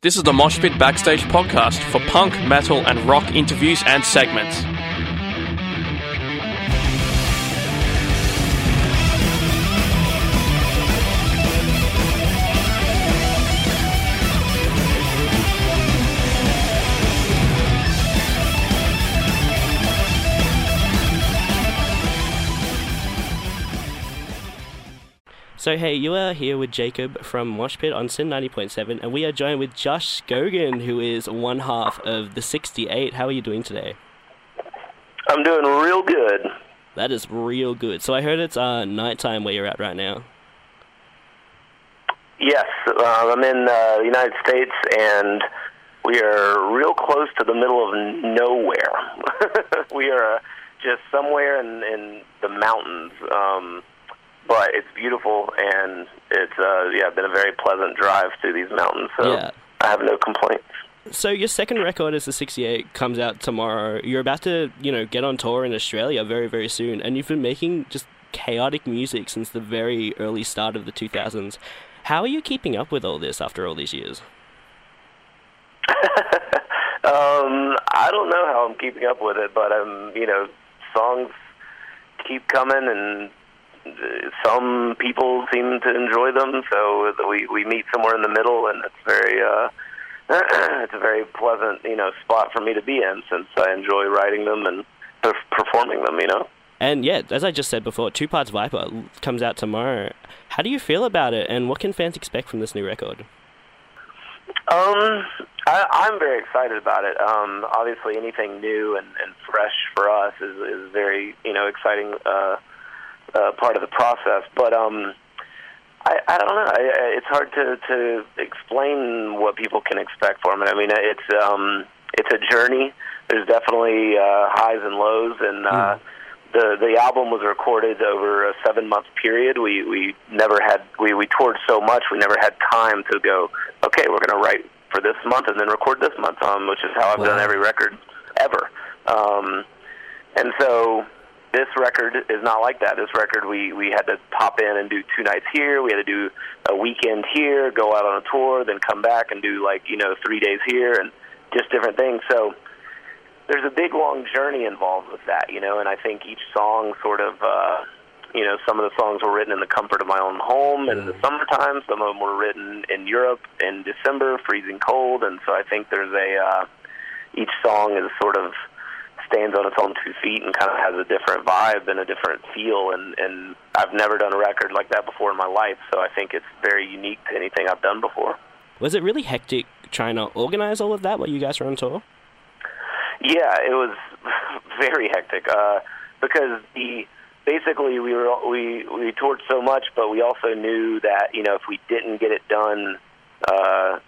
This is the Moshpit Backstage podcast for punk, metal, and rock interviews and segments. So hey, you are here with Jacob from Mosh Pit on SYN 90.7 and we are joined with Josh Scogin who is one half of the 68. How are you doing today? I'm doing real good. That is real good. So I heard it's uh, nighttime where you're at right now. Yes, uh, I'm in uh, the United States and we are real close to the middle of nowhere. we are uh, just somewhere in, in the mountains. Um, but it's beautiful and it's uh yeah been a very pleasant drive through these mountains so Yeah. i have no complaints So your second record as the 68 comes out tomorrow. You're about to, you know, get on tour in Australia very very soon and you've been making just chaotic music since the very early start of the 2000s. How are you keeping up with all this after all these years? um i don't know how i'm keeping up with it but um you know songs keep coming and some people seem to enjoy them so we we meet somewhere in the middle and it's very uh it's a very pleasant you know spot for me to be in since i enjoy writing them and per- performing them you know And yeah, as I just said before, Two Parts Viper comes out tomorrow. How do you feel about it, and what can fans expect from this new record? Um, I, I'm very excited about it. Um, obviously, anything new and, and fresh for us is, is very, you know, exciting uh, uh, part of the process. But um, I, I don't know. I, I- it's hard to, to explain what people can expect from it. I mean, it's um, it's a journey. There's definitely uh, highs and lows, and uh, the the album was recorded over a seven month period. We we never had we we toured so much we never had time to go. Okay, we're going to write for this month and then record this month, um, which is how I've done every record ever. Um, and so this record is not like that. This record we we had to pop in and do two nights here. We had to do a weekend here, go out on a tour, then come back and do like you know three days here and just different things. So there's a big long journey involved with that, you know, and I think each song sort of uh you know, some of the songs were written in the comfort of my own home in the summertime, some of them were written in Europe in December, freezing cold, and so I think there's a uh each song is sort of stands on its own two feet and kind of has a different vibe and a different feel and and I've never done a record like that before in my life, so I think it's very unique to anything I've done before. Was it really hectic trying to organize all of that while you guys were on tour? Yeah, it was very hectic uh, because the basically we were we we toured so much, but we also knew that you know if we didn't get it done uh,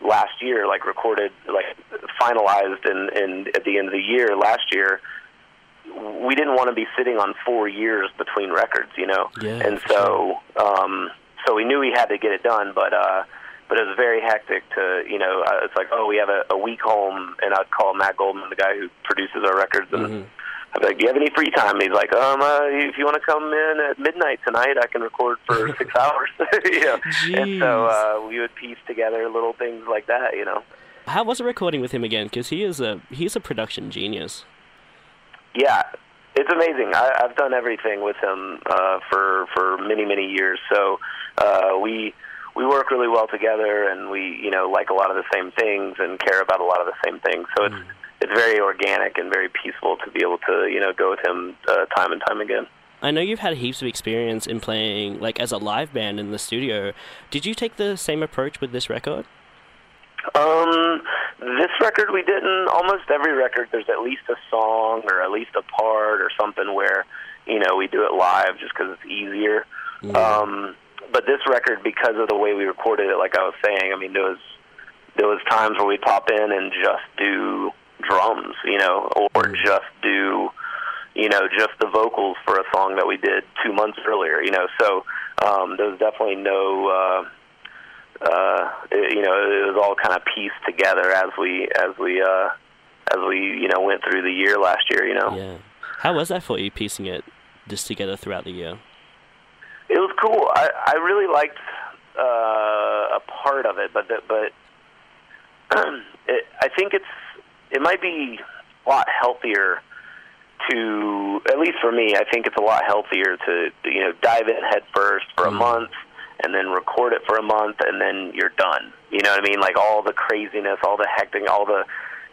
last year, like recorded, like finalized in, in at the end of the year last year, we didn't want to be sitting on four years between records, you know. Yeah, and so um, so we knew we had to get it done, but. uh but it was very hectic to you know uh, it's like oh we have a, a week home and I'd call Matt Goldman the guy who produces our records and Mhm. I'd be like do you have any free time? And he's like um uh, if you want to come in at midnight tonight I can record for six hours. You know and so uh, we would piece together little things like that you know. How was it recording with him again? Because he is a he's a production genius. yeah. It's amazing. I, I've done everything with him uh, for for many many years. So uh, we we work really well together and we you know like a lot of the same things and care about a lot of the same things. So it's it's very organic and very peaceful to be able to you know go with him uh, time and time again I know you've had heaps of experience in playing like as a live band in the studio. Did you take the same approach with this record? um this record we didn't almost every record there's at least a song or at least a part or something where you know we do it live just because it's easier um but this record because of the way we recorded it like i was saying i mean there was there was times where we pop in and just do drums you know or just do you know just the vocals for a song that we did two months earlier you know so um there was definitely no uh uh it, you know it was all kind of pieced together as we as we uh as we you know went through the year last year you know Yeah. How was that for you piecing it just together throughout the year? It was cool. I I really liked uh, a part of it, but the, but I think it's it might be a lot healthier to at least for me. I think it's a lot healthier to you know dive in head first for a Mm. month and then record it for a month and then you're done. You know what I mean? Like all the craziness, all the hectic, all the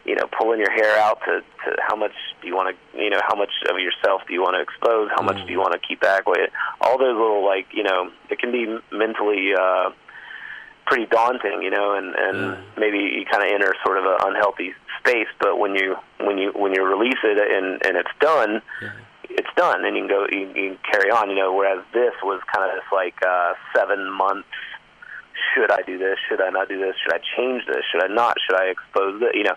you know pulling your hair out to, to how much do you want to you know how much of yourself do you want to expose? How much do you want to keep back? All those little like you know it can be mentally. uh pretty daunting, you know, and and maybe you kind of enter sort of an unhealthy space. But when you when you when you release it and and it's done, it's done, and you can go you, you can carry on, you know. Whereas this was kind of this like uh, seven months. Should I do this? Should I not do this? Should I change this? Should I not? Should I expose it? You know.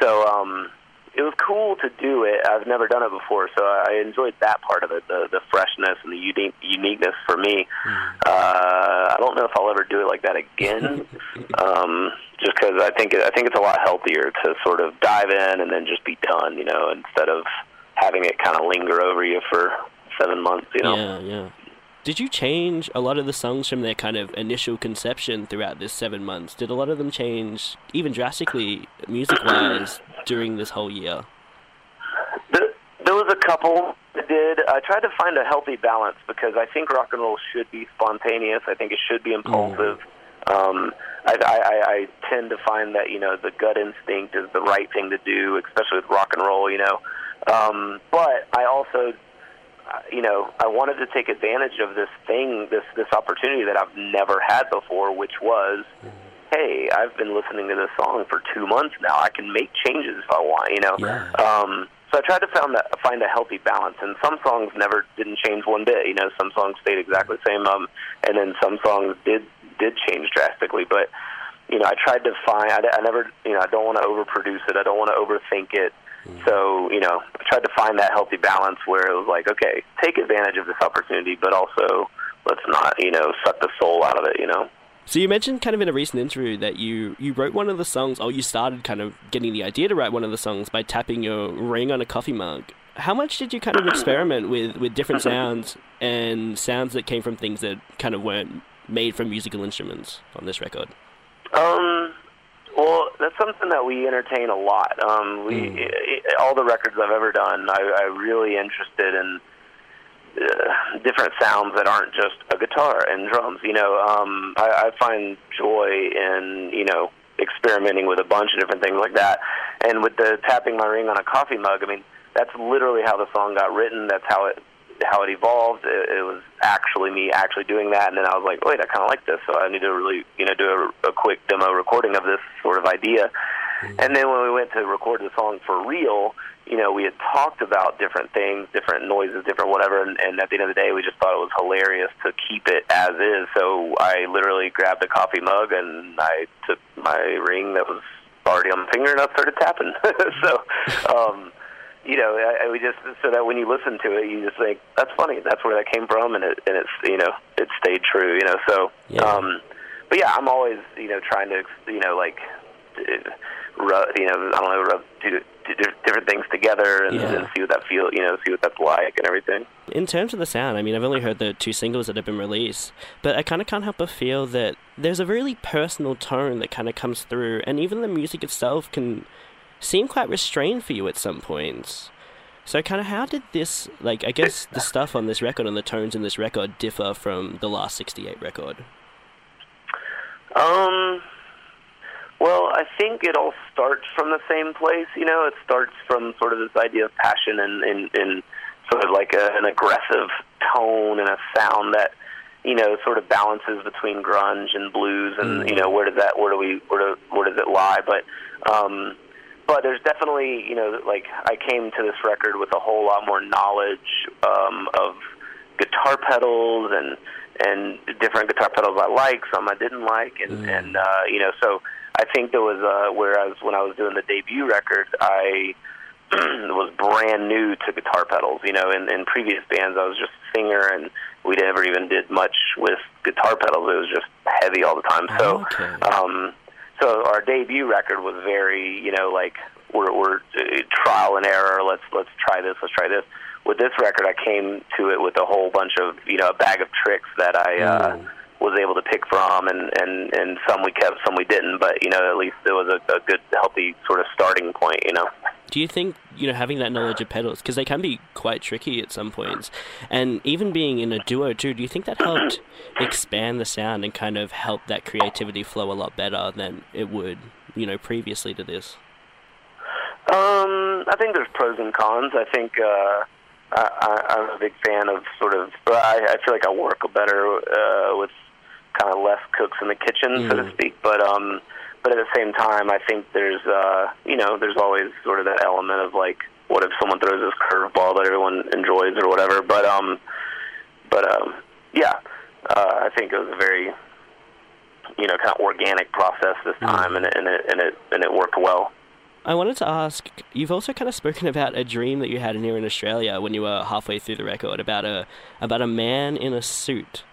So um, it was cool to do it. I've never done it before, so I enjoyed that part of it, the the freshness and the unique uniqueness for me. Uh, I don't know if I'll ever do it like that again, um, just because I think it, I think it's a lot healthier to sort of dive in and then just be done, you know, instead of having it kind of linger over you for seven months, you know. Yeah, yeah. Did you change a lot of the songs from their kind of initial conception throughout this seven months? Did a lot of them change, even drastically, music wise, during this whole year? There, there was a couple that did. I tried to find a healthy balance because I think rock and roll should be spontaneous. I think it should be impulsive. Um, I, I, I tend to find that you know the gut instinct is the right thing to do, especially with rock and roll. You know, um, but I also, you know, I wanted to take advantage of this thing, this this opportunity that I've never had before, which was hey, I've been listening to this song for two months now. I can make changes if I want, you know. Yeah. Um, so I tried to find that, find a healthy balance, and some songs never didn't change one bit. You know, some songs stayed exactly the same, um, and then some songs did did change drastically. But you know, I tried to find. I, I never, you know, I don't want to overproduce it. I don't want to overthink it. So you know, I tried to find that healthy balance where it was like, okay, take advantage of this opportunity, but also let's not, you know, suck the soul out of it. You know. So you mentioned kind of in a recent interview that you, you wrote one of the songs, or you started kind of getting the idea to write one of the songs by tapping your ring on a coffee mug. How much did you kind of experiment with, with different sounds and sounds that came from things that kind of weren't made from musical instruments on this record? Um, well, that's something that we entertain a lot. Um, we Mm. all the records I've ever done, I, I'm really interested in uh, different sounds that aren't just a guitar and drums. You know, um, I, I find joy in you know experimenting with a bunch of different things like that. And with the tapping my ring on a coffee mug, I mean, that's literally how the song got written. That's how it how it evolved. It, it was actually me actually doing that, and then I was like, wait, I kind of like this, so I need to really you know do a, a quick demo recording of this sort of idea. And then when we went to record the song for real, you know, we had talked about different things, different noises, different whatever, and, and at the end of the day, we just thought it was hilarious to keep it as is. So I literally grabbed a coffee mug and I took my ring that was already on my finger and I started tapping. so, um, you know, I, I, we just so that when you listen to it, you just think that's funny. That's where that came from, and it and it's you know it stayed true. You know, so. Yeah. Um, but yeah, I'm always you know trying to you know like uh, rub, you know I don't know rub do, do different things together and, Yeah. and see what that feel you know see what that's like and everything. In terms of the sound, I mean, I've only heard the two singles that have been released, but I kind of can't help but feel that there's a really personal tone that kind of comes through, and even the music itself can seem quite restrained for you at some points. So, kind of, how did this, like, I guess the stuff on this record and the tones in this record differ from the last 68 record? Um. Well, I think it all starts from the same place. You know, it starts from sort of this idea of passion and and, and sort of like a, an aggressive tone and a sound that you know sort of balances between grunge and blues and you know where does that where do we where do, where does it lie? But um, but there's definitely you know like I came to this record with a whole lot more knowledge um, of guitar pedals and and different guitar pedals I like, some I didn't like, and and uh, you know so I think there was uh, whereas when I was doing the debut record I was brand new to guitar pedals. You know, in, in previous bands I was just a singer and we never even did much with guitar pedals. It was just heavy all the time. So Okay. um, so our debut record was very, you know, like we're, we're uh, trial and error. Let's let's try this. Let's try this. With this record, I came to it with a whole bunch of, you know, a bag of tricks that I uh, was able to pick from, and and and some we kept, some we didn't. But you know, at least it was a, a good, healthy sort of starting point. You know. Do you think you know having that knowledge of pedals because they can be quite tricky at some points, and even being in a duo too? Do you think that helped expand the sound and kind of help that creativity flow a lot better than it would, you know, previously to this? Um, I think there's pros and cons. I think uh, I, I'm a big fan of sort of. I, I feel like I work better uh, with kind of less cooks in the kitchen, mm. so to mm. speak. But um, but at the same time, I think there's uh, you know there's always sort of that element of like, what if someone throws this curveball that everyone enjoys or whatever. But um, but um, yeah, uh, I think it was a very you know kind of organic process this mm. time, and, it, and it and it and it worked well. I wanted to ask, you've also kind of spoken about a dream that you had here in Australia when you were halfway through the record about a about a man in a suit.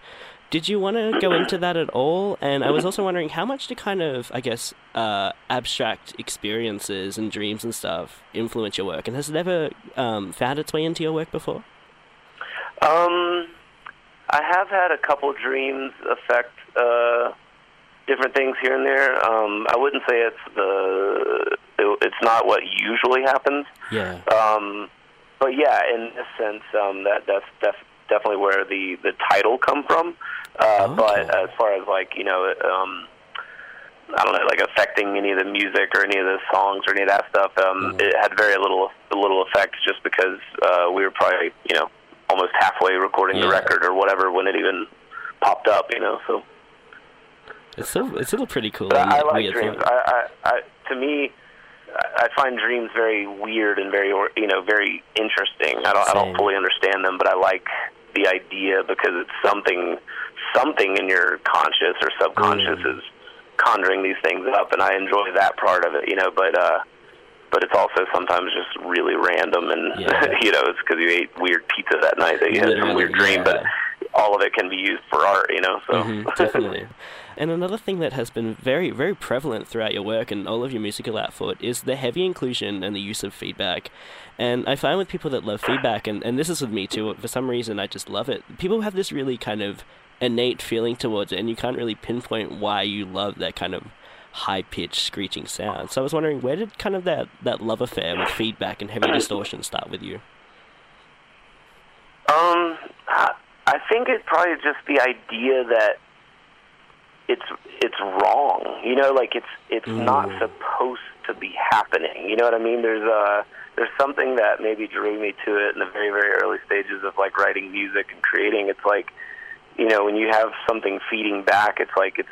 Did you want to go into that at all? And I was also wondering how much do kind of, I guess, uh, abstract experiences and dreams and stuff influence your work? And has it ever um, found its way into your work before? Um, I have had a couple dreams affect uh, different things here and there. Um, I wouldn't say it's the it, it's not what usually happens. Yeah. Um, but yeah, in a sense, um, that that's def- definitely where the the title come from. Uh, okay. But as far as like you know, um, I don't know, like affecting any of the music or any of the songs or any of that stuff, um, mm. it had very little little effect just because uh, we were probably you know almost halfway recording yeah. the record or whatever when it even popped up. You know, so. It's still it's still pretty cool. I, I like dreams. I, I, I, to me, I find dreams very weird and very you know very interesting. I don't Same. I don't fully understand them, but I like the idea because it's something something in your conscious or subconscious mm. is conjuring these things up, and I enjoy that part of it. You know, but uh, but it's also sometimes just really random, and yeah. you know, it's because you ate weird pizza that night that you had some weird dream, yeah. but all of it can be used for art. You know, so mm-hmm, definitely. And another thing that has been very, very prevalent throughout your work and all of your musical output is the heavy inclusion and the use of feedback. And I find with people that love feedback, and, and this is with me too, for some reason I just love it, people have this really kind of innate feeling towards it, and you can't really pinpoint why you love that kind of high pitched screeching sound. So I was wondering, where did kind of that, that love affair with feedback and heavy distortion start with you? Um, I think it's probably just the idea that it's it's wrong. You know, like it's it's mm. not supposed to be happening. You know what I mean? There's a there's something that maybe drew me to it in the very very early stages of like writing music and creating. It's like you know when you have something feeding back, it's like it's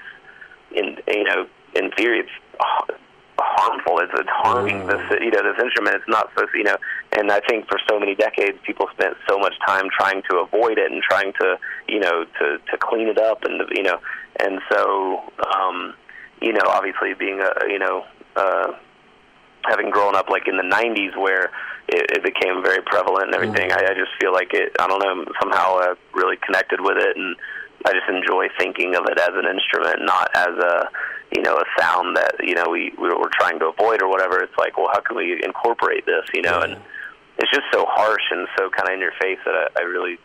in you know in theory it's harmful. It's, it's harming this you know this instrument. It's not supposed to, you know. And I think for so many decades, people spent so much time trying to avoid it and trying to you know to to clean it up and you know and so um, you know obviously being a you know uh, having grown up like in the 90s where it, it became very prevalent and everything mm. I, I just feel like it I don't know somehow I really connected with it and I just enjoy thinking of it as an instrument not as a you know a sound that you know we we were trying to avoid or whatever it's like well how can we incorporate this you know and it's just so harsh and so kind of in your face that I, I really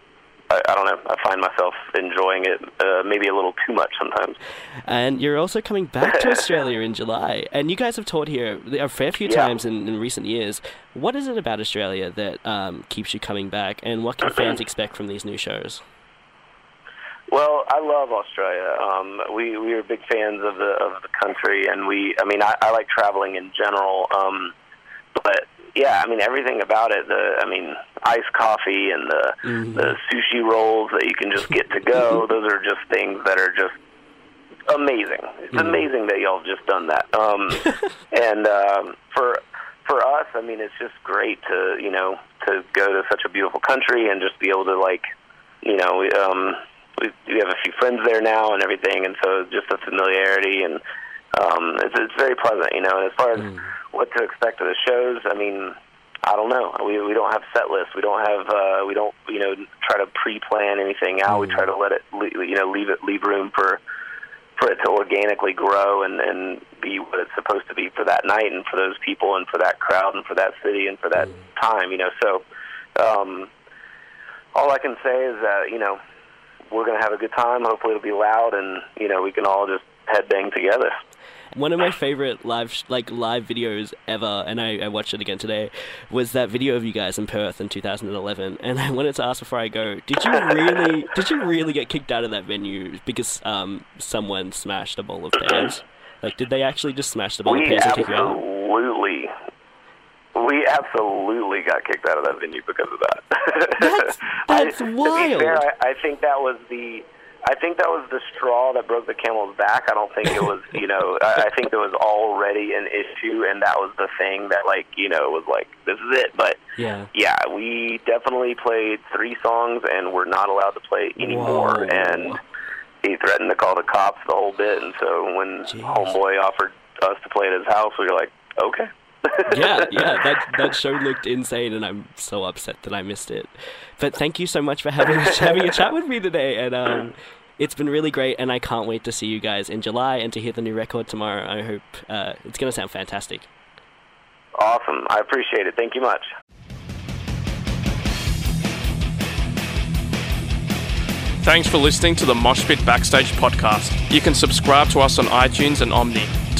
I, I, don't know. I find myself enjoying it uh, maybe a little too much sometimes. And you're also coming back to Australia in July, and you guys have taught here a fair few yeah. times in, in, recent years. What is it about Australia that um, keeps you coming back, and what can fans expect from these new shows? I love Australia. Um, we we are big fans of the of the country, and we. I mean, I, I like traveling in general. Um, but yeah, I mean everything about it. The I mean iced coffee and the mm-hmm. the sushi rolls that you can just get to go. those are just things that are just amazing. It's mm-hmm. amazing that y'all have just done that. Um, and um, for for us, I mean, it's just great to you know to go to such a beautiful country and just be able to like you know um, we we have a few friends there now and everything, and so just the familiarity and um, it's, it's very pleasant, you know. And as far as mm what to expect of the shows. I mean, I don't know. We we don't have set lists. We don't have uh, we don't you know try to pre-plan anything out. Mm. We try to let it you know leave it leave room for for it to organically grow and and be what it's supposed to be for that night and for those people and for that crowd and for that city and for that mm. time. You know, so um, all I can say is that you know we're gonna have a good time. Hopefully, it'll be loud, and you know, we can all just headbang together. One of my favorite live like live videos ever, and I, I watched it again today, was that video of you guys in Perth in 2011. And I wanted to ask before I go, did you really did you really get kicked out of that venue because um, someone smashed a bowl of pears? Like, did they actually just smash the bowl of We pears and kick you out? We absolutely got kicked out of that venue because of that. That's- that's I, To wild. be fair, I, I think that was the. I think that was the straw that broke the camel's back. I don't think it was, you know, I, I think there was already an issue, and that was the thing that, like, you know, was like, this is it. But Yeah. yeah, we definitely played three songs, and we're not allowed to play anymore. Whoa. And he threatened to call the cops the whole bit. And so when Jeez. homeboy offered us to play at his house, we were like, okay. Yeah, yeah, that that show looked insane, and I'm so upset that I missed it. But thank you so much for having having a chat with me today, and um, it's been really great, and I can't wait to see you guys in July and to hear the new record tomorrow. I hope uh, it's gonna sound fantastic. Awesome. I appreciate it. Thank you much. Thanks for listening to the Moshpit Backstage podcast. You can subscribe to us on iTunes and Omni.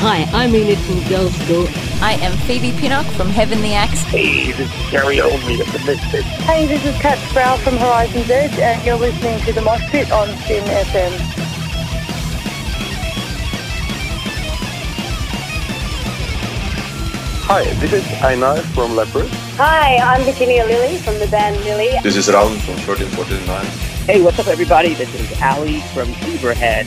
Hi, I'm Enid from Girlschool. I am Phoebe Pinnock from Heavenly Axe. Hey, this is Gary Oldmead of the Misfits. Hey, this is Kat Sproul from Horizon's Edge, and you're listening to The Mosh Pit on SYN FM. Hi, this is Einar from Leprous. Hi, I'm Virginia Lilly from the band Lily. This is Raul from 1349. Hey, what's up, everybody? This is Ali from Beaverhead.